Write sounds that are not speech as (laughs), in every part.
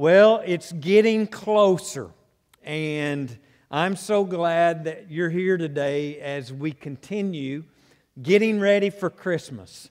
Well, it's getting closer, and I'm so glad that you're here today as we continue getting ready for Christmas.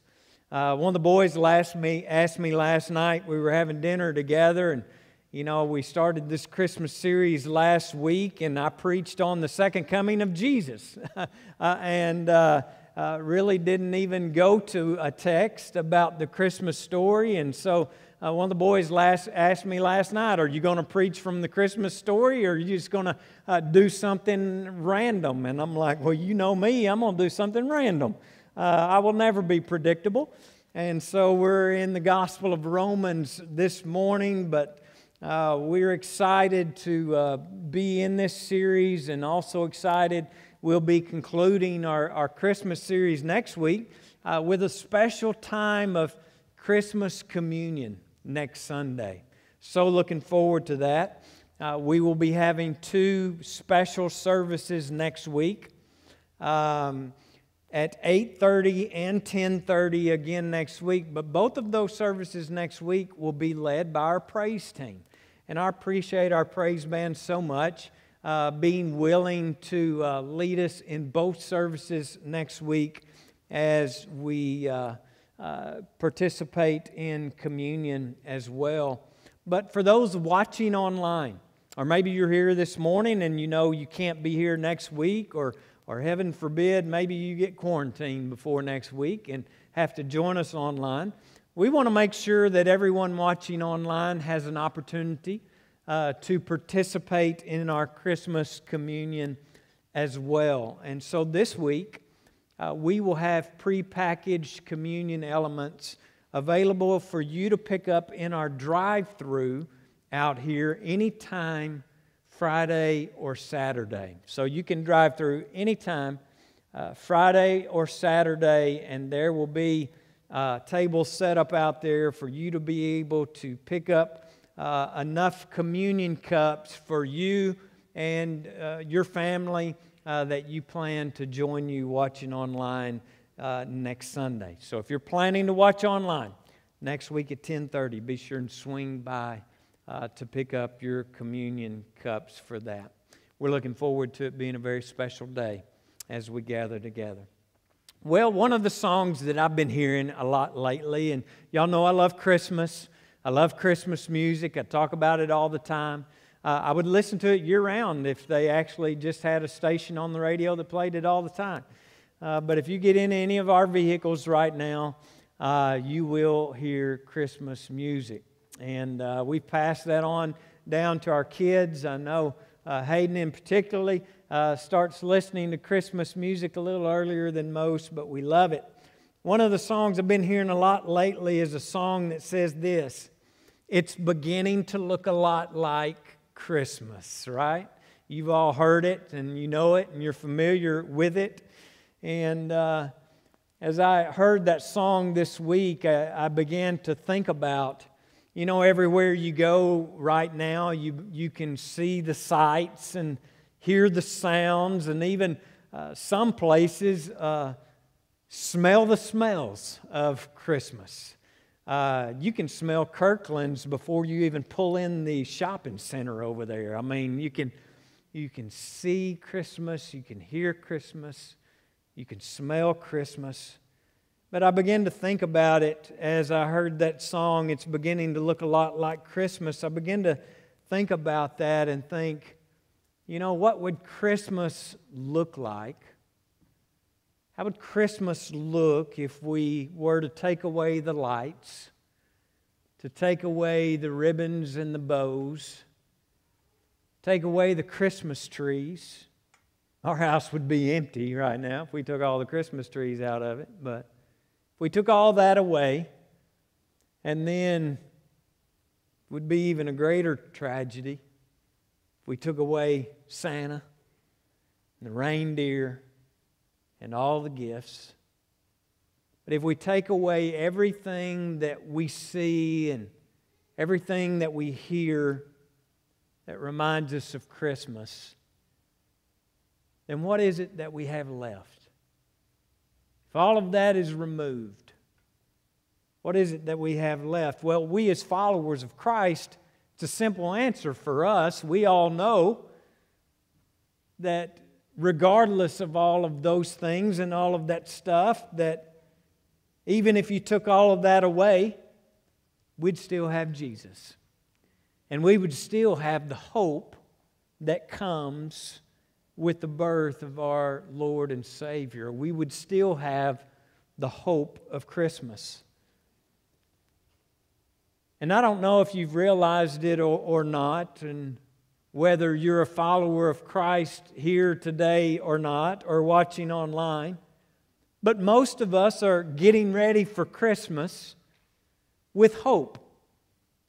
Uh, one of the boys asked me, asked me last night, we were having dinner together, and you know, we started this Christmas series last week, and I preached on the second coming of Jesus. (laughs) uh, and uh, uh, really didn't even go to a text about the Christmas story. And so uh, one of the boys last, asked me last night, Are you going to preach from the Christmas story or are you just going to uh, do something random? And I'm like, Well, you know me, I'm going to do something random. Uh, I will never be predictable. And so we're in the Gospel of Romans this morning, but uh, we're excited to uh, be in this series and also excited we'll be concluding our, our Christmas series next week uh, with a special time of Christmas communion next Sunday. So, looking forward to that. Uh, we will be having two special services next week um, at 8.30 and 10.30 again next week but both of those services next week will be led by our praise team and i appreciate our praise band so much uh, being willing to uh, lead us in both services next week as we uh, participate in communion as well. But for those watching online, or maybe you're here this morning and you know you can't be here next week, or, or heaven forbid, maybe you get quarantined before next week and have to join us online. We want to make sure that everyone watching online has an opportunity uh, to participate in our Christmas communion as well. And so this week, uh, we will have prepackaged communion elements available for you to pick up in our drive through out here anytime Friday or Saturday. So you can drive through anytime uh, Friday or Saturday, and there will be uh, tables set up out there for you to be able to pick up uh, enough communion cups for you and uh, your family uh, that you plan to join you watching online uh, next Sunday. So if you're planning to watch online next week at 10:30, be sure and swing by uh, to pick up your communion cups for that. We're looking forward to it being a very special day as we gather together. Well, one of the songs that I've been hearing a lot lately, and y'all know I love Christmas. I love Christmas music. I talk about it all the time. Uh, I would listen to it year round if they actually just had a station on the radio that played it all the time. Uh, but if you get in any of our vehicles right now, uh, you will hear Christmas music. And uh, we've passed that on down to our kids. I know uh, Hayden, in particularly, uh, starts listening to Christmas music a little earlier than most, but we love it. One of the songs I've been hearing a lot lately is a song that says this It's beginning to look a lot like Christmas, right? You've all heard it and you know it and you're familiar with it. And uh, as I heard that song this week, I, I, began to think about, you know, everywhere you go right now, you, you can see the sights and hear the sounds, and even uh, some places uh, smell the smells of Christmas. Uh, you can smell Kirkland's before you even pull in the shopping center over there. I mean, you can, you can see Christmas, you can hear Christmas, you can smell Christmas. But I began to think about it as I heard that song. It's beginning to look a lot like Christmas. I began to think about that and think, you know, what would Christmas look like? How would Christmas look if we were to take away the lights, to take away the ribbons and the bows, take away the Christmas trees? Our house would be empty right now if we took all the Christmas trees out of it, but if we took all that away, and then would be even a greater tragedy if we took away Santa and the reindeer and all the gifts. But if we take away everything that we see and everything that we hear that reminds us of Christmas, then what is it that we have left? If all of that is removed, what is it that we have left? Well, we as followers of Christ It's a simple answer for us. We all know that regardless of all of those things and all of that stuff, that even if you took all of that away, we'd still have Jesus. And we would still have the hope that comes with the birth of our Lord and Savior. We would still have the hope of Christmas. And I don't know if you've realized it or, or not, and whether you're a follower of Christ here today or not, or watching online. But most of us are getting ready for Christmas with hope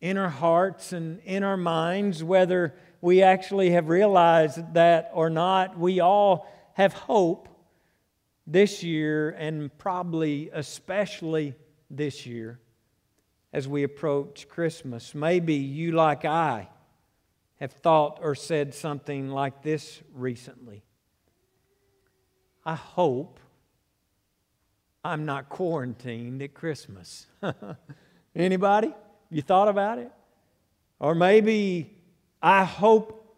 in our hearts and in our minds, whether we actually have realized that or not. We all have hope this year, and probably especially this year as we approach Christmas. Maybe you, like I, have thought or said something like this recently. I hope I'm not quarantined at Christmas. (laughs) Anybody? You thought about it? Or maybe I hope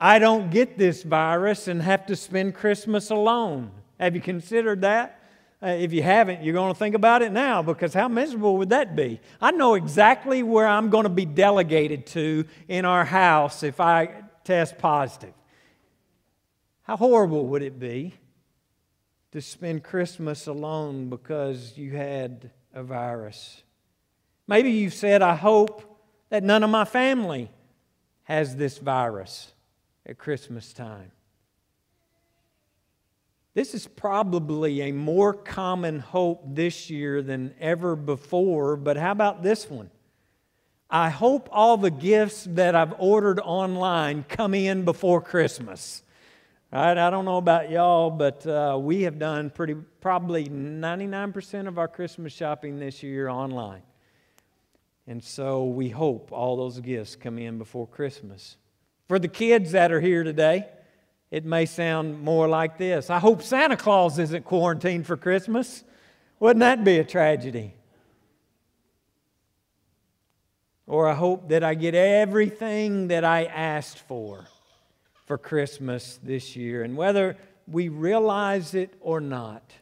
I don't get this virus and have to spend Christmas alone. Have you considered that? Uh, if you haven't, you're going to think about it now because how miserable would that be? I know exactly where I'm going to be delegated to in our house if I test positive. How horrible would it be to spend Christmas alone because you had a virus? Maybe you've said, I hope that none of my family has this virus at Christmas time. This is probably a more common hope this year than ever before, but how about this one? I hope all the gifts that I've ordered online come in before Christmas. Right? I don't know about y'all, but uh, we have done pretty probably 99% of our Christmas shopping this year online. And so we hope all those gifts come in before Christmas. For the kids that are here today, it may sound more like this I hope Santa Claus isn't quarantined for Christmas. Wouldn't that be a tragedy? Or I hope that I get everything that I asked for for Christmas this year. And whether we realize it or not,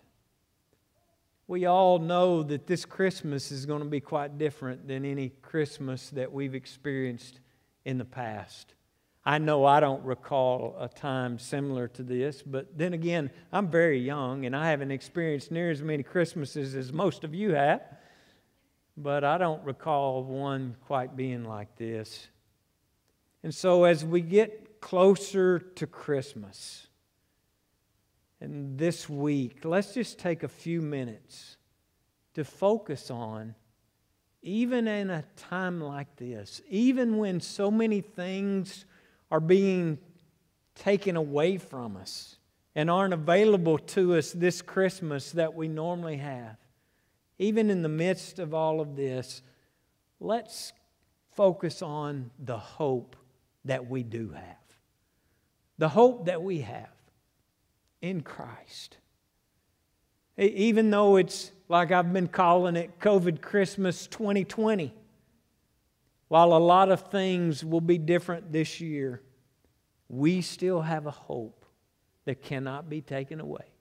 we all know that this Christmas is going to be quite different than any Christmas that we've experienced in the past. I know I don't recall a time similar to this, but then again, I'm very young and I haven't experienced near as many Christmases as most of you have. But I don't recall one quite being like this. And so, as we get closer to Christmas, and this week, let's just take a few minutes to focus on, even in a time like this, even when so many things are being taken away from us and aren't available to us this Christmas that we normally have. Even in the midst of all of this, let's focus on the hope that we do have. The hope that we have in Christ. Even though it's like I've been calling it COVID Christmas 2020 while a lot of things will be different this year, we still have a hope that cannot be taken away.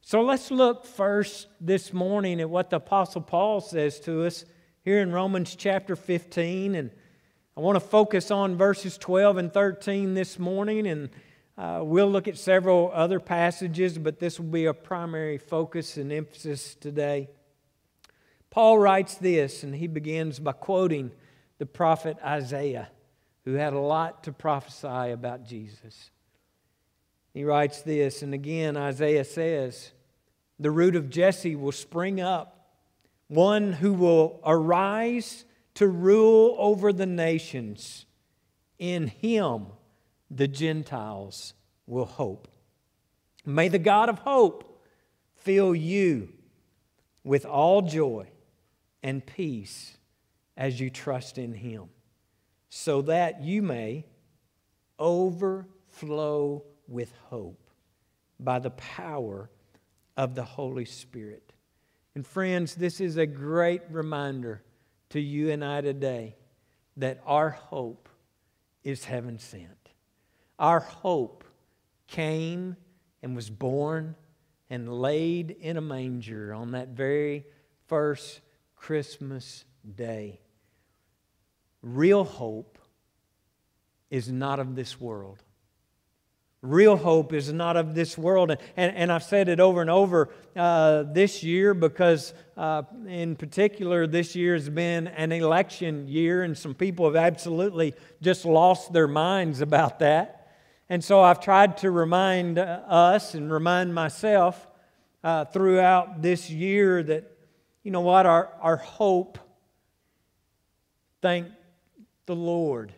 So let's look first this morning at what the Apostle Paul says to us here in Romans chapter 15. And I want to focus on verses 12 and 13 this morning. And uh, we'll look at several other passages, but this will be a primary focus and emphasis today. Paul writes this, and he begins by quoting the prophet Isaiah, who had a lot to prophesy about Jesus. He writes this, and again, Isaiah says, The root of Jesse will spring up, one who will arise to rule over the nations. In him, the Gentiles will hope. May the God of hope fill you with all joy and peace as you trust in Him, so that you may overflow with hope by the power of the Holy Spirit. And friends, this is a great reminder to you and I today that our hope is heaven sent. Our hope came and was born and laid in a manger on that very first Christmas day. Real hope is not of this world. Real hope is not of this world. And, and, I've said it over and over uh, this year because, uh, in particular, this year has been an election year, and some people have absolutely just lost their minds about that. And so I've tried to remind uh, us and remind myself uh, throughout this year that, you know what, our, our hope, thank the Lord,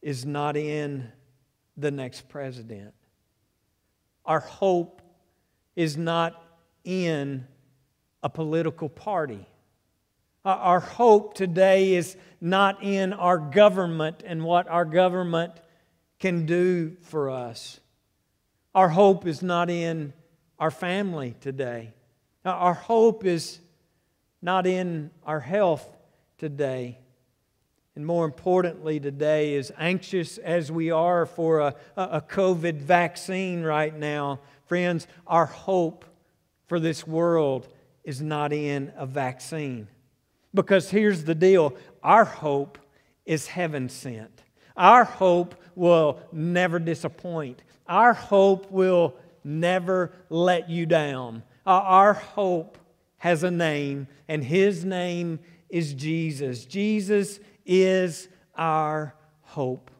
is not in the next president. Our hope is not in a political party. Our hope today is not in our government and what our government can do for us. Our hope is not in our family today. Now, our hope is not in our health today. And more importantly, today, as anxious as we are for a, a COVID vaccine right now, friends, our hope for this world is not in a vaccine. Because here's the deal our hope is heaven sent. Our hope will never disappoint. Our hope will never let you down. Our hope has a name, and his name is Jesus. Jesus is our hope.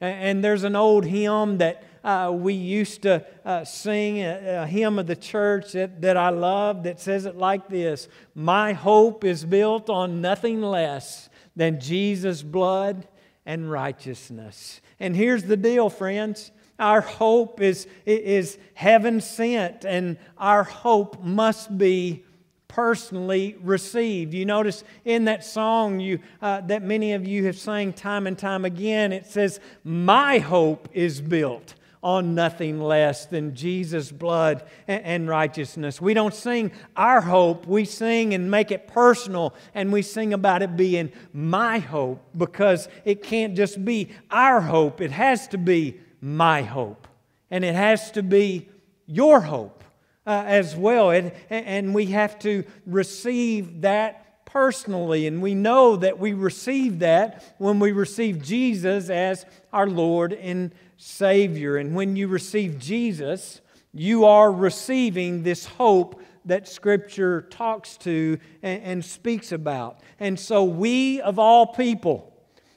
And there's an old hymn that uh, we used to uh, sing, a, a, hymn of the church that, that I love that says it like this My hope is built on nothing less than Jesus' blood and righteousness. And here's the deal, friends. Our hope is, is heaven sent, and our hope must be personally received. You notice in that song you, uh, that many of you have sang time and time again, it says, My hope is built on nothing less than Jesus' blood and righteousness. We don't sing our hope, we sing and make it personal, and we sing about it being my hope because it can't just be our hope, it has to be my hope. And it has to be your hope uh, as well. And, and we have to receive that personally. And we know that we receive that when we receive Jesus as our Lord and Savior. And when you receive Jesus, you are receiving this hope that Scripture talks to and, and, speaks about. And so, we of all people,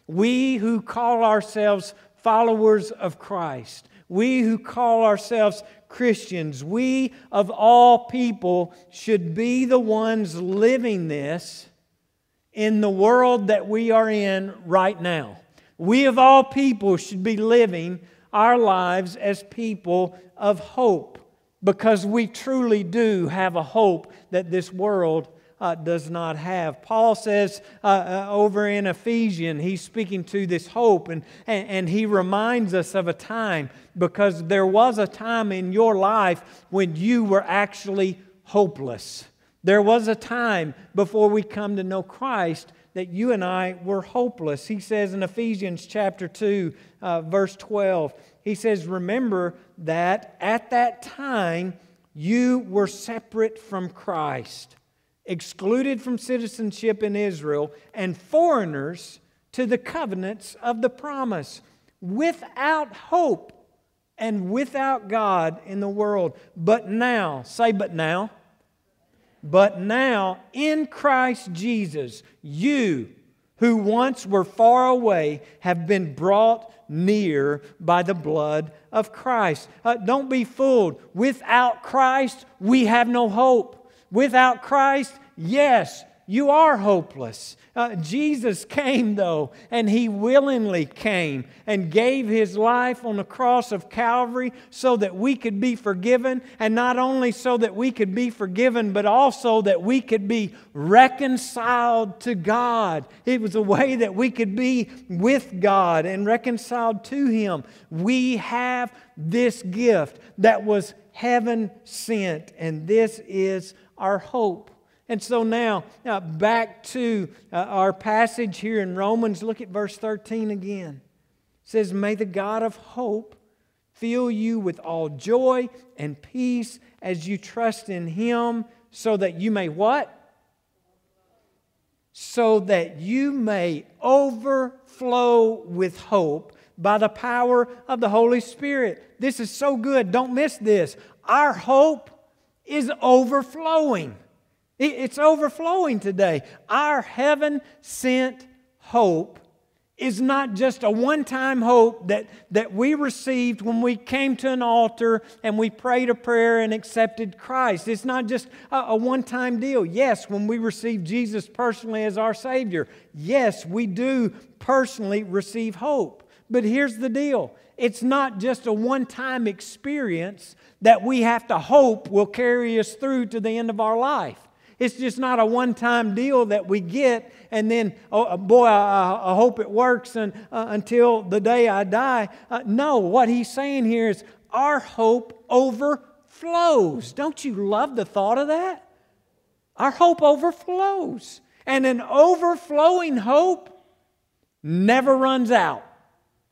we who call ourselves followers of Christ, we who call ourselves Christians, we of all people should be the ones living this in the world that we are in right now. We of all people should be living our lives as people of hope because we truly do have a hope that this world uh, does not have. Paul says uh, uh, over in Ephesians, he's speaking to this hope, and, and, and he reminds us of a time because there was a time in your life when you were actually hopeless. There was a time before we come to know Christ that you and I were hopeless. He says in Ephesians chapter 2, uh, verse 12, he says, Remember that at that time you were separate from Christ excluded from citizenship in Israel, and foreigners to the covenants of the promise, without hope and without God in the world. But now, say, but now. But now, in Christ Jesus, you who once were far away have been brought near by the blood of Christ. Uh, don't be fooled. Without Christ, we have no hope. Without Christ, yes, you are hopeless. Uh, Jesus came, though, and He willingly came and gave His life on the cross of Calvary so that we could be forgiven. And not only so that we could be forgiven, but also that we could be reconciled to God. It was a way that we could be with God and reconciled to Him. We have this gift that was heaven sent, and this is our hope. And so now, now back to uh, our passage here in Romans. Look at verse 13 again. It says, May the God of hope fill you with all joy and peace as you trust in him, so that you may what? So that you may overflow with hope by the power of the Holy Spirit. This is so good. Don't miss this. Our hope is overflowing. It's overflowing today. Our heaven sent hope is not just a one time hope that, that we received when we came to an altar and we prayed a prayer and accepted Christ. It's not just a, a one time deal. Yes, when we receive Jesus personally as our Savior, yes, we do personally receive hope. But here's the deal it's not just a one time experience that we have to hope will carry us through to the end of our life. It's just not a one time deal that we get and then, oh, uh, boy, I, I hope it works and, uh, until the day I die. Uh, no, what he's saying here is our hope overflows. Don't you love the thought of that? Our hope overflows. And an overflowing hope never runs out.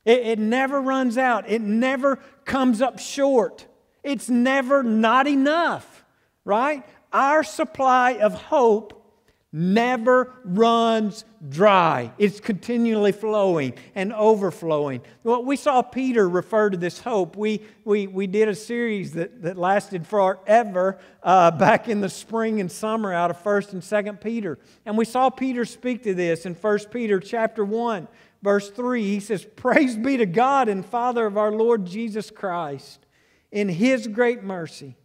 It, it never runs out. It never comes up short. It's never not enough, right? Our supply of hope never runs dry. It's continually flowing and overflowing. Well, we saw Peter refer to this hope. We, we, we did a series that, that lasted forever uh, back in the spring and summer out of 1st and 2nd Peter. And we saw Peter speak to this in 1 Peter chapter 1, verse 3. He says, Praise be to God and Father of our Lord Jesus Christ. In his great mercy,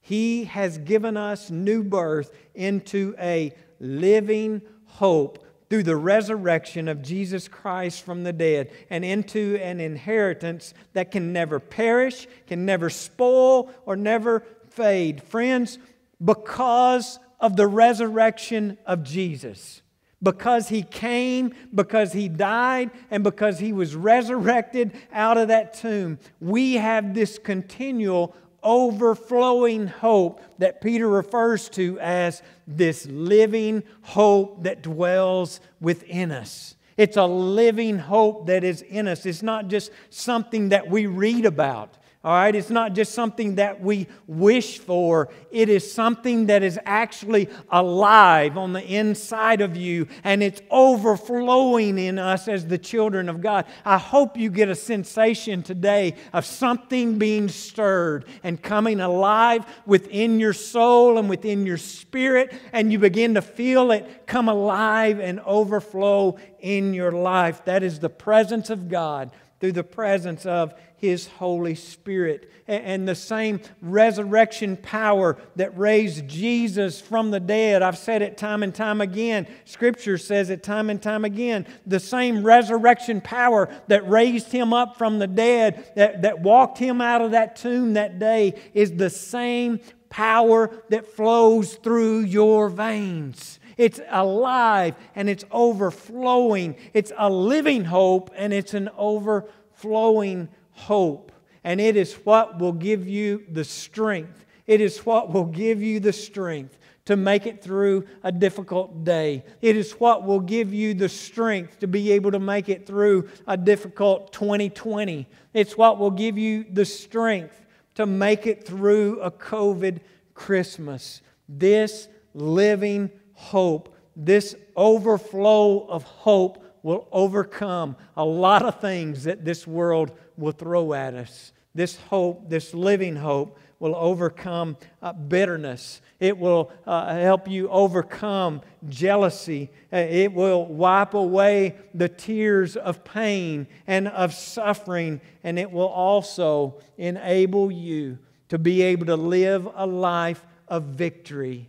he has given us new birth into a living hope through the resurrection of Jesus Christ from the dead and into an inheritance that can never perish, can never spoil, or never fade. Friends, because of the resurrection of Jesus, because he came, because he died, and because he was resurrected out of that tomb, we have this continual overflowing hope that Peter refers to as this living hope that dwells within us. It's a living hope that is in us. It's not just something that we read about. All right, it's not just something that we wish for, it is something that is actually alive on the inside of you and it's overflowing in us as the children of God. I hope you get a sensation today of something being stirred and coming alive within your soul and within your spirit, and you begin to feel it come alive and overflow in your life. That is the presence of God through the presence of His Holy Spirit. And the same resurrection power that raised Jesus from the dead. I've said it time and time again. Scripture says it time and time again. The same resurrection power that raised Him up from the dead, that, that walked Him out of that tomb that day, is the same power that flows through your veins. It's alive and it's overflowing. It's a living hope and it's an overflowing hope. And it is what will give you the strength. It is what will give you the strength to make it through a difficult day. It is what will give you the strength to be able to make it through a difficult 2020. It's what will give you the strength to make it through a COVID Christmas. This living hope, this overflow of hope will overcome a lot of things that this world will throw at us. This hope, this living hope, will overcome uh, bitterness. It will uh, help you overcome jealousy. Uh, it will wipe away the tears of pain and of suffering. And it will also enable you to be able to live a life of victory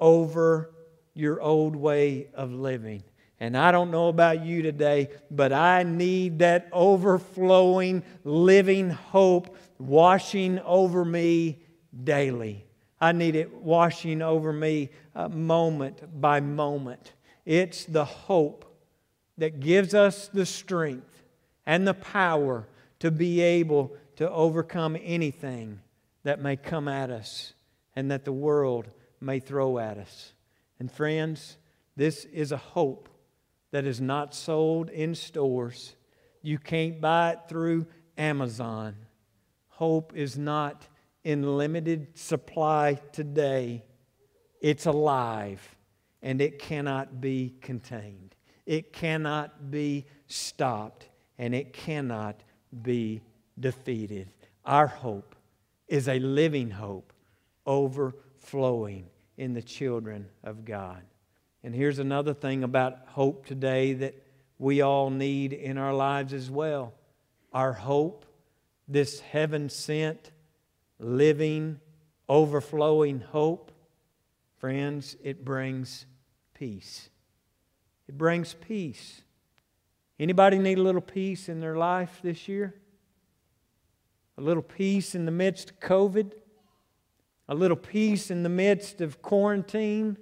over your old way of living. And I don't know about you today, but I need that overflowing, living hope washing over me daily. I need it washing over me uh, moment by moment. It's the hope that gives us the strength and the power to be able to overcome anything that may come at us and that the world may throw at us. And friends, this is a hope that is not sold in stores. You can't buy it through Amazon. Hope is not in limited supply today. It's alive and it cannot be contained. It cannot be stopped and it cannot be defeated. Our hope is a living hope overflowing in the children of God. And here's another thing about hope today that we all need in our lives as well. Our hope, this heaven sent, living, overflowing hope, friends, it brings peace. It brings peace. Anybody need a little peace in their life this year? A little peace in the midst of COVID? A little peace in the midst of quarantine?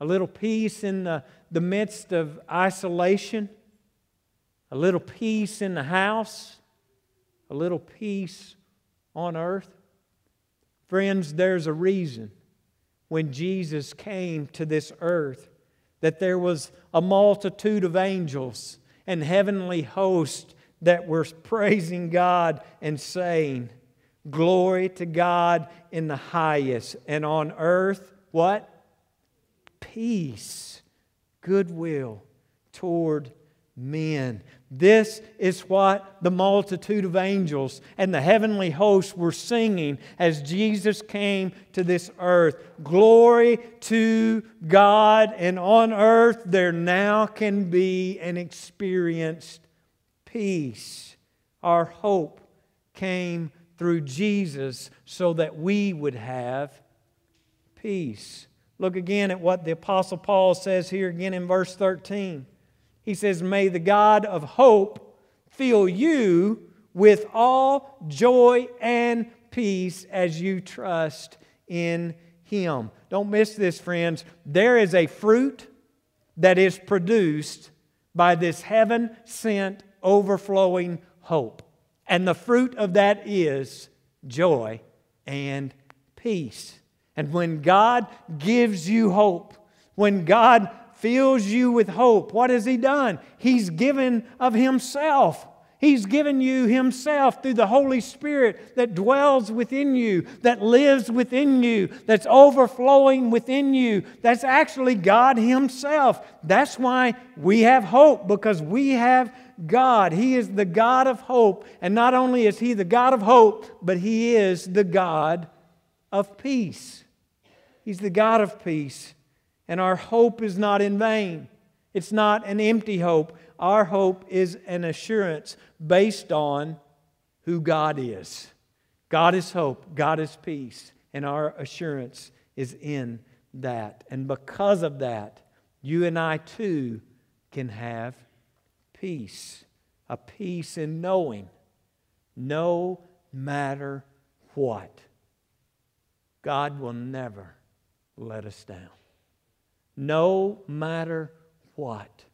A little peace in the, the midst of isolation? A little peace in the house? A little peace on earth? Friends, there's a reason when Jesus came to this earth that there was a multitude of angels and heavenly hosts that were praising God and saying, Glory to God in the highest, and on earth, what? Peace, goodwill toward men. This is what the multitude of angels and the heavenly hosts were singing as Jesus came to this earth. Glory to God, and on earth there now can be an experienced peace. Our hope came through Jesus so that we would have peace. Look again at what the Apostle Paul says here again in verse 13. He says, May the God of hope fill you with all joy and peace as you trust in Him. Don't miss this, friends. There is a fruit that is produced by this heaven sent, overflowing hope. And the fruit of that is joy and peace. And when God gives you hope, when God fills you with hope. What has He done? He's given of Himself. He's given you Himself through the Holy Spirit that dwells within you, that lives within you, that's overflowing within you. That's actually God Himself. That's why we have hope, because we have God. He is the God of hope. And not only is He the God of hope, but He is the God of peace. He's the God of peace. And our hope is not in vain. It's not an empty hope. Our hope is an assurance based on who God is. God is hope, God is peace, and our assurance is in that. And because of that, you and I too can have peace. A peace in knowing no matter what, God will never let us down. No matter what,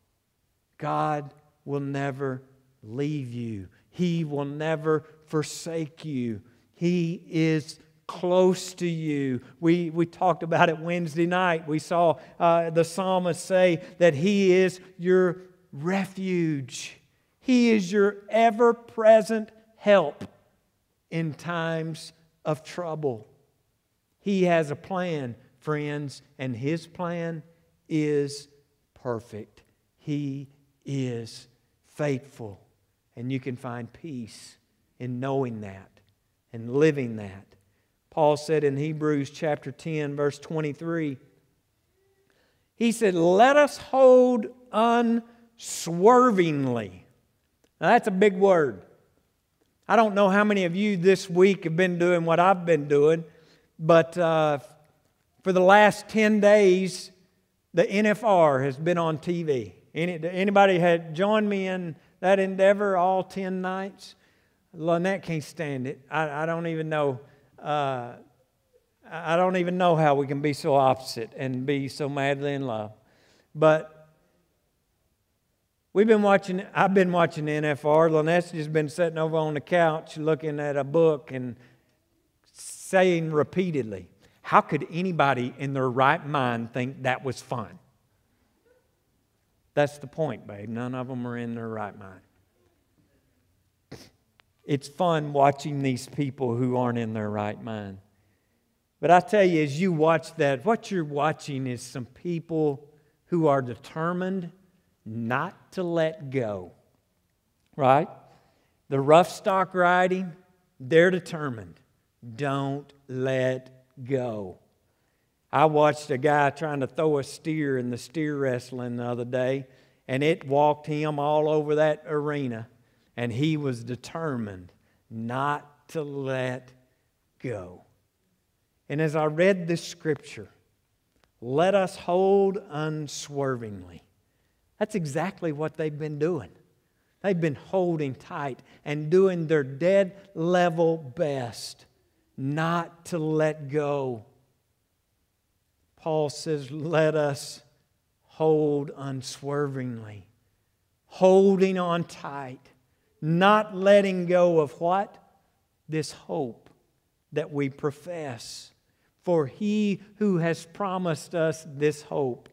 God will never leave you. He will never forsake you. He is close to you. We, we talked about it Wednesday night. We saw uh, the psalmist say that He is your refuge, He is your ever present help in times of trouble. He has a plan, friends, and His plan is perfect. He is faithful. And you can find peace in knowing that and living that. Paul said in Hebrews chapter 10, verse 23, he said, Let us hold unswervingly. Now, that's a big word. I don't know how many of you this week have been doing what I've been doing, but uh, for the last 10 days, the NFR has been on TV. Any, anybody had joined me in that endeavor all 10 nights? Lynette can't stand it. I, I don't even know. Uh, I don't even know how we can be so opposite and be so madly in love. But we've been watching, I've been watching the NFR. Lynette's just been sitting over on the couch looking at a book and saying repeatedly, How could anybody in their right mind think that was fun? That's the point, babe. None of them are in their right mind. It's fun watching these people who aren't in their right mind. But I tell you, as you watch that, what you're watching is some people who are determined not to let go. Right? The rough stock riding, they're determined. Don't let go. I watched a guy trying to throw a steer in the steer wrestling the other day, and it walked him all over that arena, and he was determined not to let go. And as I read this scripture, let us hold unswervingly. That's exactly what they've been doing. They've been holding tight and doing their dead level best not to let go. Paul says, let us hold unswervingly, holding on tight, not letting go of what? This hope that we profess. For he who has promised us this hope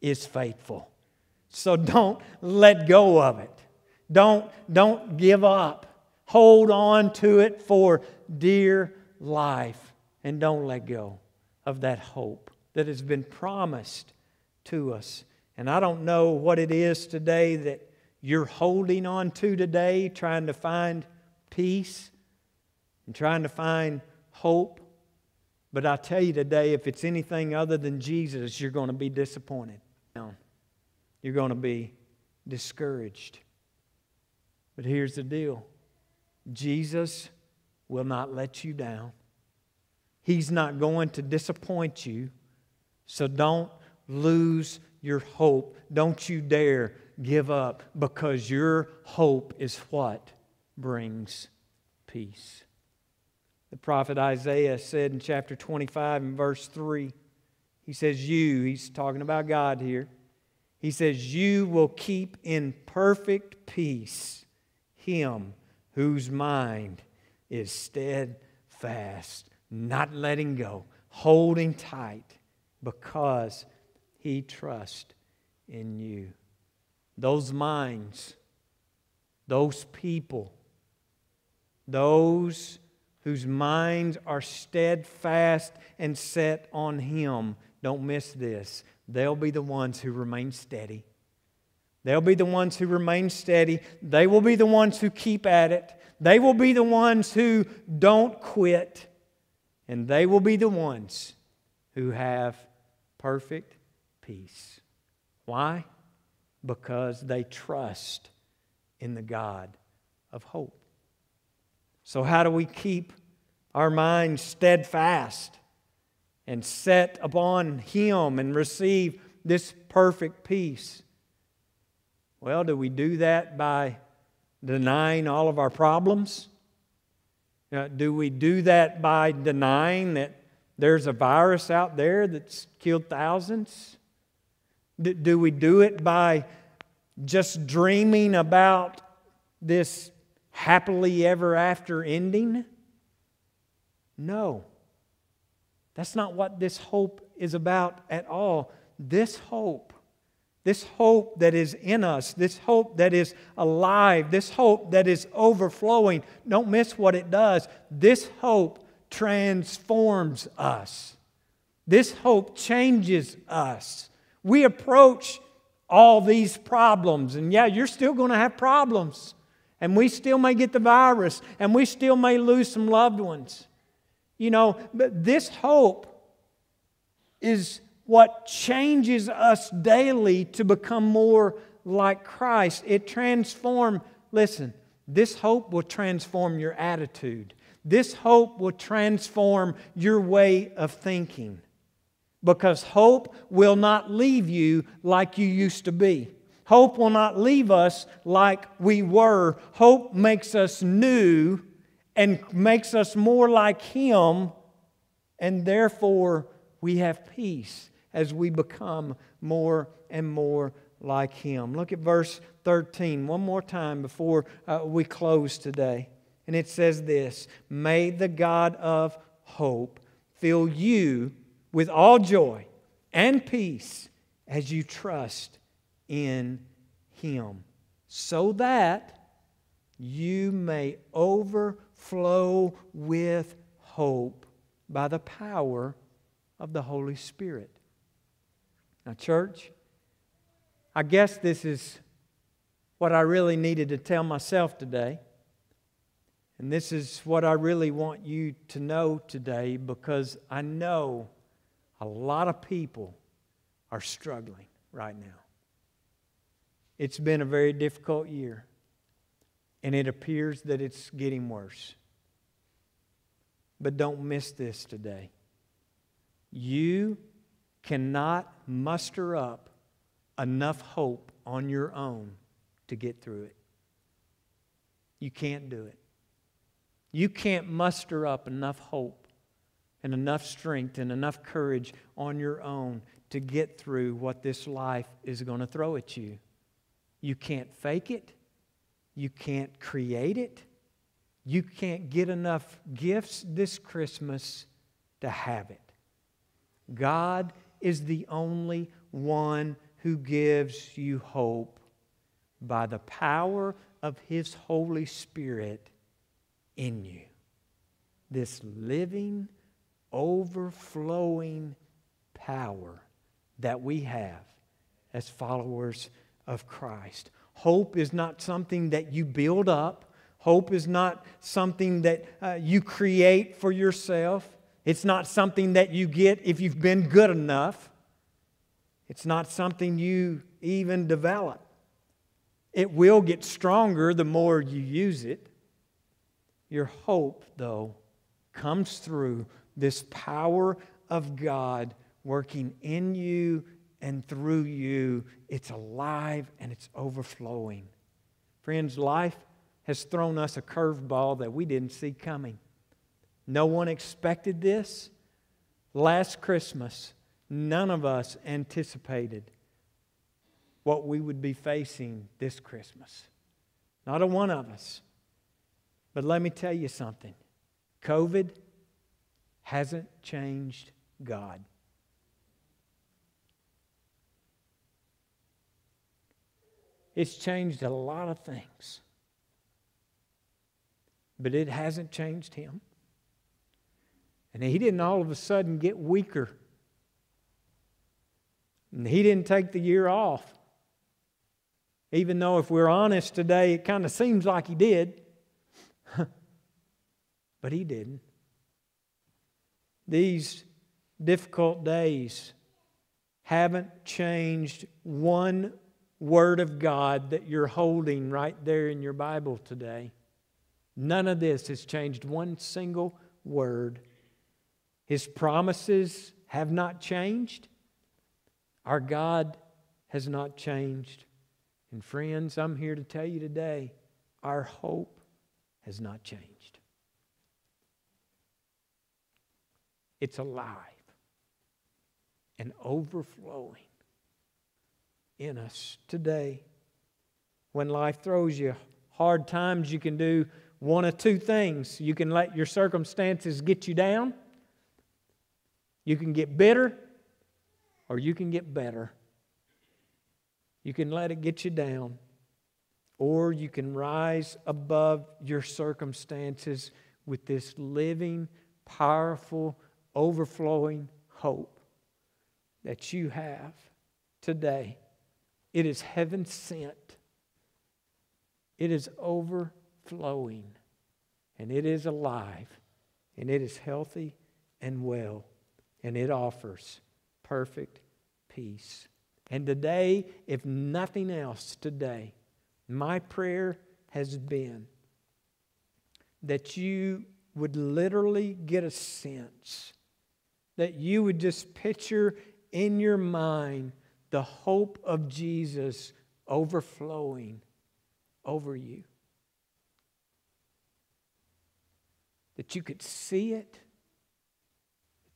is faithful. So don't let go of it. Don't, don't give up. Hold on to it for dear life. And don't let go of that hope that has been promised to us. And I don't know what it is today that you're holding on to today, trying to find peace and trying to find hope. But I tell you today, if it's anything other than Jesus, you're going to be disappointed. You're going to be discouraged. But here's the deal Jesus will not let you down. He's not going to disappoint you. So don't lose your hope. Don't you dare give up because your hope is what brings peace. The prophet Isaiah said in chapter 25 and verse 3, he says, You, he's talking about God here, he says, You will keep in perfect peace him whose mind is steadfast, not letting go, holding tight because he trusts in you. Those minds, those people, those whose minds are steadfast and set on him, don't miss this. They'll be the ones who remain steady. They'll be the ones who remain steady. They will be the ones who keep at it. They will be the ones who don't quit. And they will be the ones who have perfect peace. Why? Because they trust in the God of hope. So, how do we keep our minds steadfast and set upon Him and receive this perfect peace? Well, do we do that by denying all of our problems? Do we do that by denying that there's a virus out there that's killed thousands? Do we do it by just dreaming about this happily ever after ending? No. That's not what this hope is about at all. This hope this hope that is in us, this hope that is alive, this hope that is overflowing. Don't miss what it does. This hope transforms us. This hope changes us. We approach all these problems, and yeah, you're still going to have problems, and we still may get the virus, and we still may lose some loved ones. You know, but this hope is what changes us daily to become more like Christ. It transforms, listen, this hope will transform your attitude. This hope will transform your way of thinking. Because hope will not leave you like you used to be. Hope will not leave us like we were. Hope makes us new and makes us more like Him, and therefore we have peace as we become more and more like Him. Look at verse 13 one more time before uh, we close today. And it says this May the God of hope fill you with all joy and peace as you trust in Him, so that you may overflow with hope by the power of the Holy Spirit. Now, church, I guess this is what I really needed to tell myself today. And this is what I really want you to know today because I know a lot of people are struggling right now. It's been a very difficult year, and it appears that it's getting worse. But don't miss this today. You cannot muster up enough hope on your own to get through it. You can't do it. You can't muster up enough hope and enough strength and enough courage on your own to get through what this life is going to throw at you. You can't fake it. You can't create it. You can't get enough gifts this Christmas to have it. God is the only one who gives you hope by the power of His Holy Spirit in you. This living, overflowing power that we have as followers of Christ. Hope is not something that you build up. Hope is not something that uh, you create for yourself. It's not something that you get if you've been good enough. It's not something you even develop. It will get stronger the more you use it. Your hope, though, comes through this power of God working in you and through you. It's alive and it's overflowing. Friends, life has thrown us a curveball that we didn't see coming. No one expected this. Last Christmas, none of us anticipated what we would be facing this Christmas. Not a one of us. But let me tell you something COVID hasn't changed God. It's changed a lot of things, but it hasn't changed Him. And he didn't all of a sudden get weaker. And he didn't take the year off. Even though, if we're honest today, it kind of seems like he did. (laughs) but he didn't. These difficult days haven't changed one word of God that you're holding right there in your Bible today. None of this has changed one single word. His promises have not changed. Our God has not changed. And friends, I'm here to tell you today our hope has not changed. It's alive and overflowing in us today. When life throws you hard times, you can do one of two things. You can let your circumstances get you down you can get bitter or you can get better. You can let it get you down, or you can rise above your circumstances with this living, powerful, overflowing hope that you have today. It is heaven sent, it is overflowing, and it is alive, and it is healthy and well and it offers perfect peace. And today, if nothing else, today, my prayer has been that you would literally get a sense, that you would just picture in your mind the hope of Jesus overflowing over you. That you could see it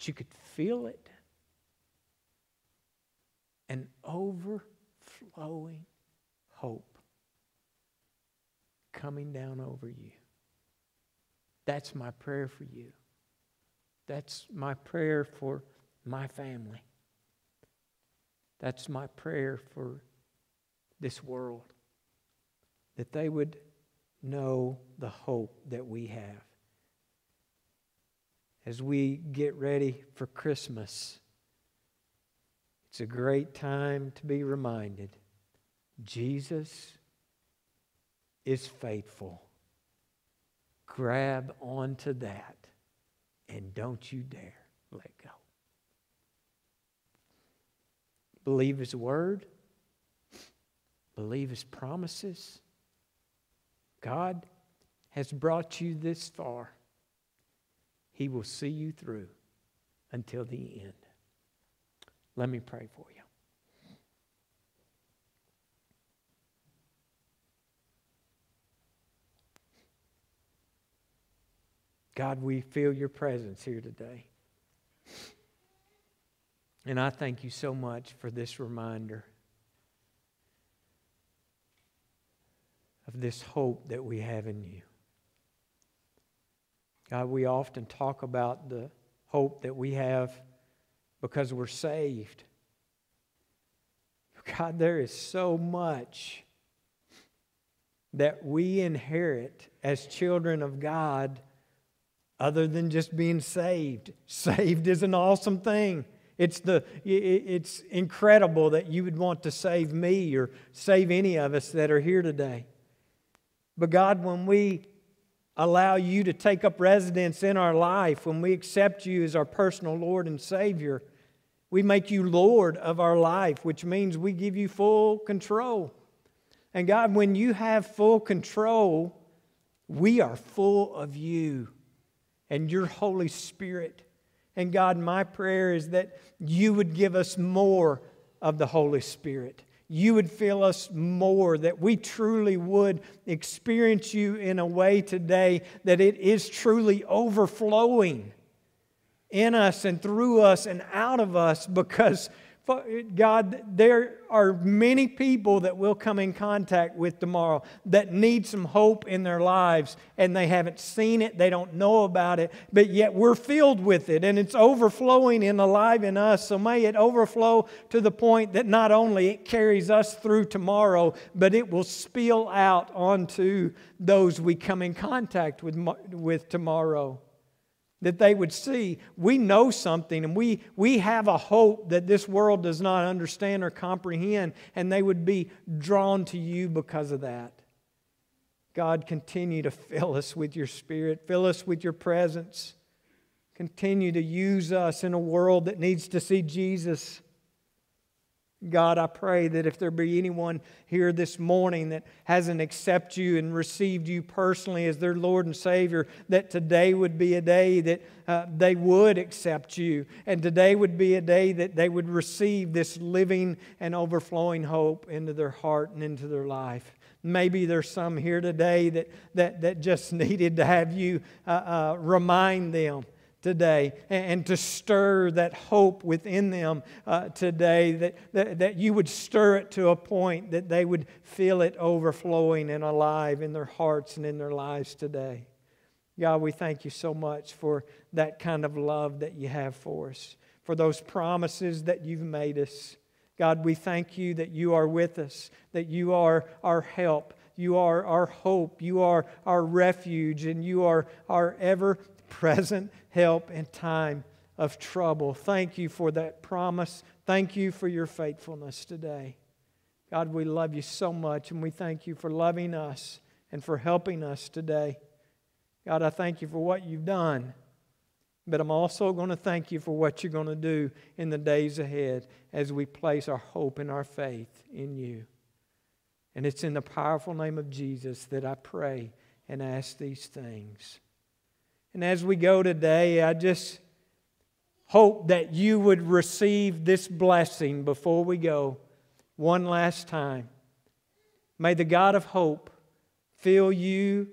that you could feel it. An overflowing hope coming down over you. That's my prayer for you. That's my prayer for my family. That's my prayer for this world. That they would know the hope that we have. As we get ready for Christmas, it's a great time to be reminded Jesus is faithful. Grab onto that and don't you dare let go. Believe His word, believe His promises. God has brought you this far. He will see you through until the end. Let me pray for you. God, we feel your presence here today. And I thank you so much for this reminder of this hope that we have in you. God, we often talk about the hope that we have because we're saved. God, there is so much that we inherit as children of God other than just being saved. Saved is an awesome thing. It's, the, it's incredible that you would want to save me or save any of us that are here today. But God, when we allow you to take up residence in our life, when we accept you as our personal Lord and Savior, we make you Lord of our life, which means we give you full control. And God, when you have full control, we are full of you and your Holy Spirit. And God, my prayer is that you would give us more of the Holy Spirit. You would fill us more, that we truly would experience you in a way today that it is truly overflowing in us and through us and out of us because Uh, God, there are many people that we'll come in contact with tomorrow that need some hope in their lives and they haven't seen it, they don't know about it, but yet we're filled with it and it's overflowing and alive in us. So may it overflow to the point that not only it carries us through tomorrow, but it will spill out onto those we come in contact with, with tomorrow that they would see we know something and we, we have a hope that this world does not understand or comprehend, and they would be drawn to you because of that. God, continue to fill us with your Spirit, fill us with your presence. Continue to use us in a world that needs to see Jesus. God, I pray that if there be anyone here this morning that hasn't accepted you and received you personally as their Lord and Savior, that today would be a day that uh, they would accept you. And today would be a day that they would receive this living and overflowing hope into their heart and into their life. Maybe there's some here today that, that, that just (laughs) needed to have you uh, uh, remind them today and, to stir that hope within them uh, today, that, that, that you would stir it to a point that they would feel it overflowing and alive in their hearts and in their lives today. God, we thank you so much for that kind of love that you have for us, for those promises that you've made us. God, we thank you that you are with us, that you are our help, you are our hope, you are our refuge, and you are our ever present help in time of trouble. Thank you for that promise. Thank you for your faithfulness today. God, we love you so much, and we thank you for loving us and for helping us today. God, I thank you for what you've done, but I'm also going to thank you for what you're going to do in the days ahead as we place our hope and our faith in you. And it's in the powerful name of Jesus that I pray and ask these things. And as we go today, I just hope that you would receive this blessing before we go one last time. May the God of hope fill you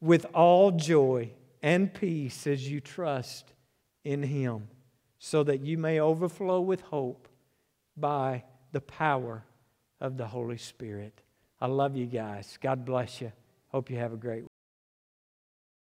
with all joy and peace as you trust in Him, so that you may overflow with hope by the power of the Holy Spirit. I love you guys. God bless you. Hope you have a great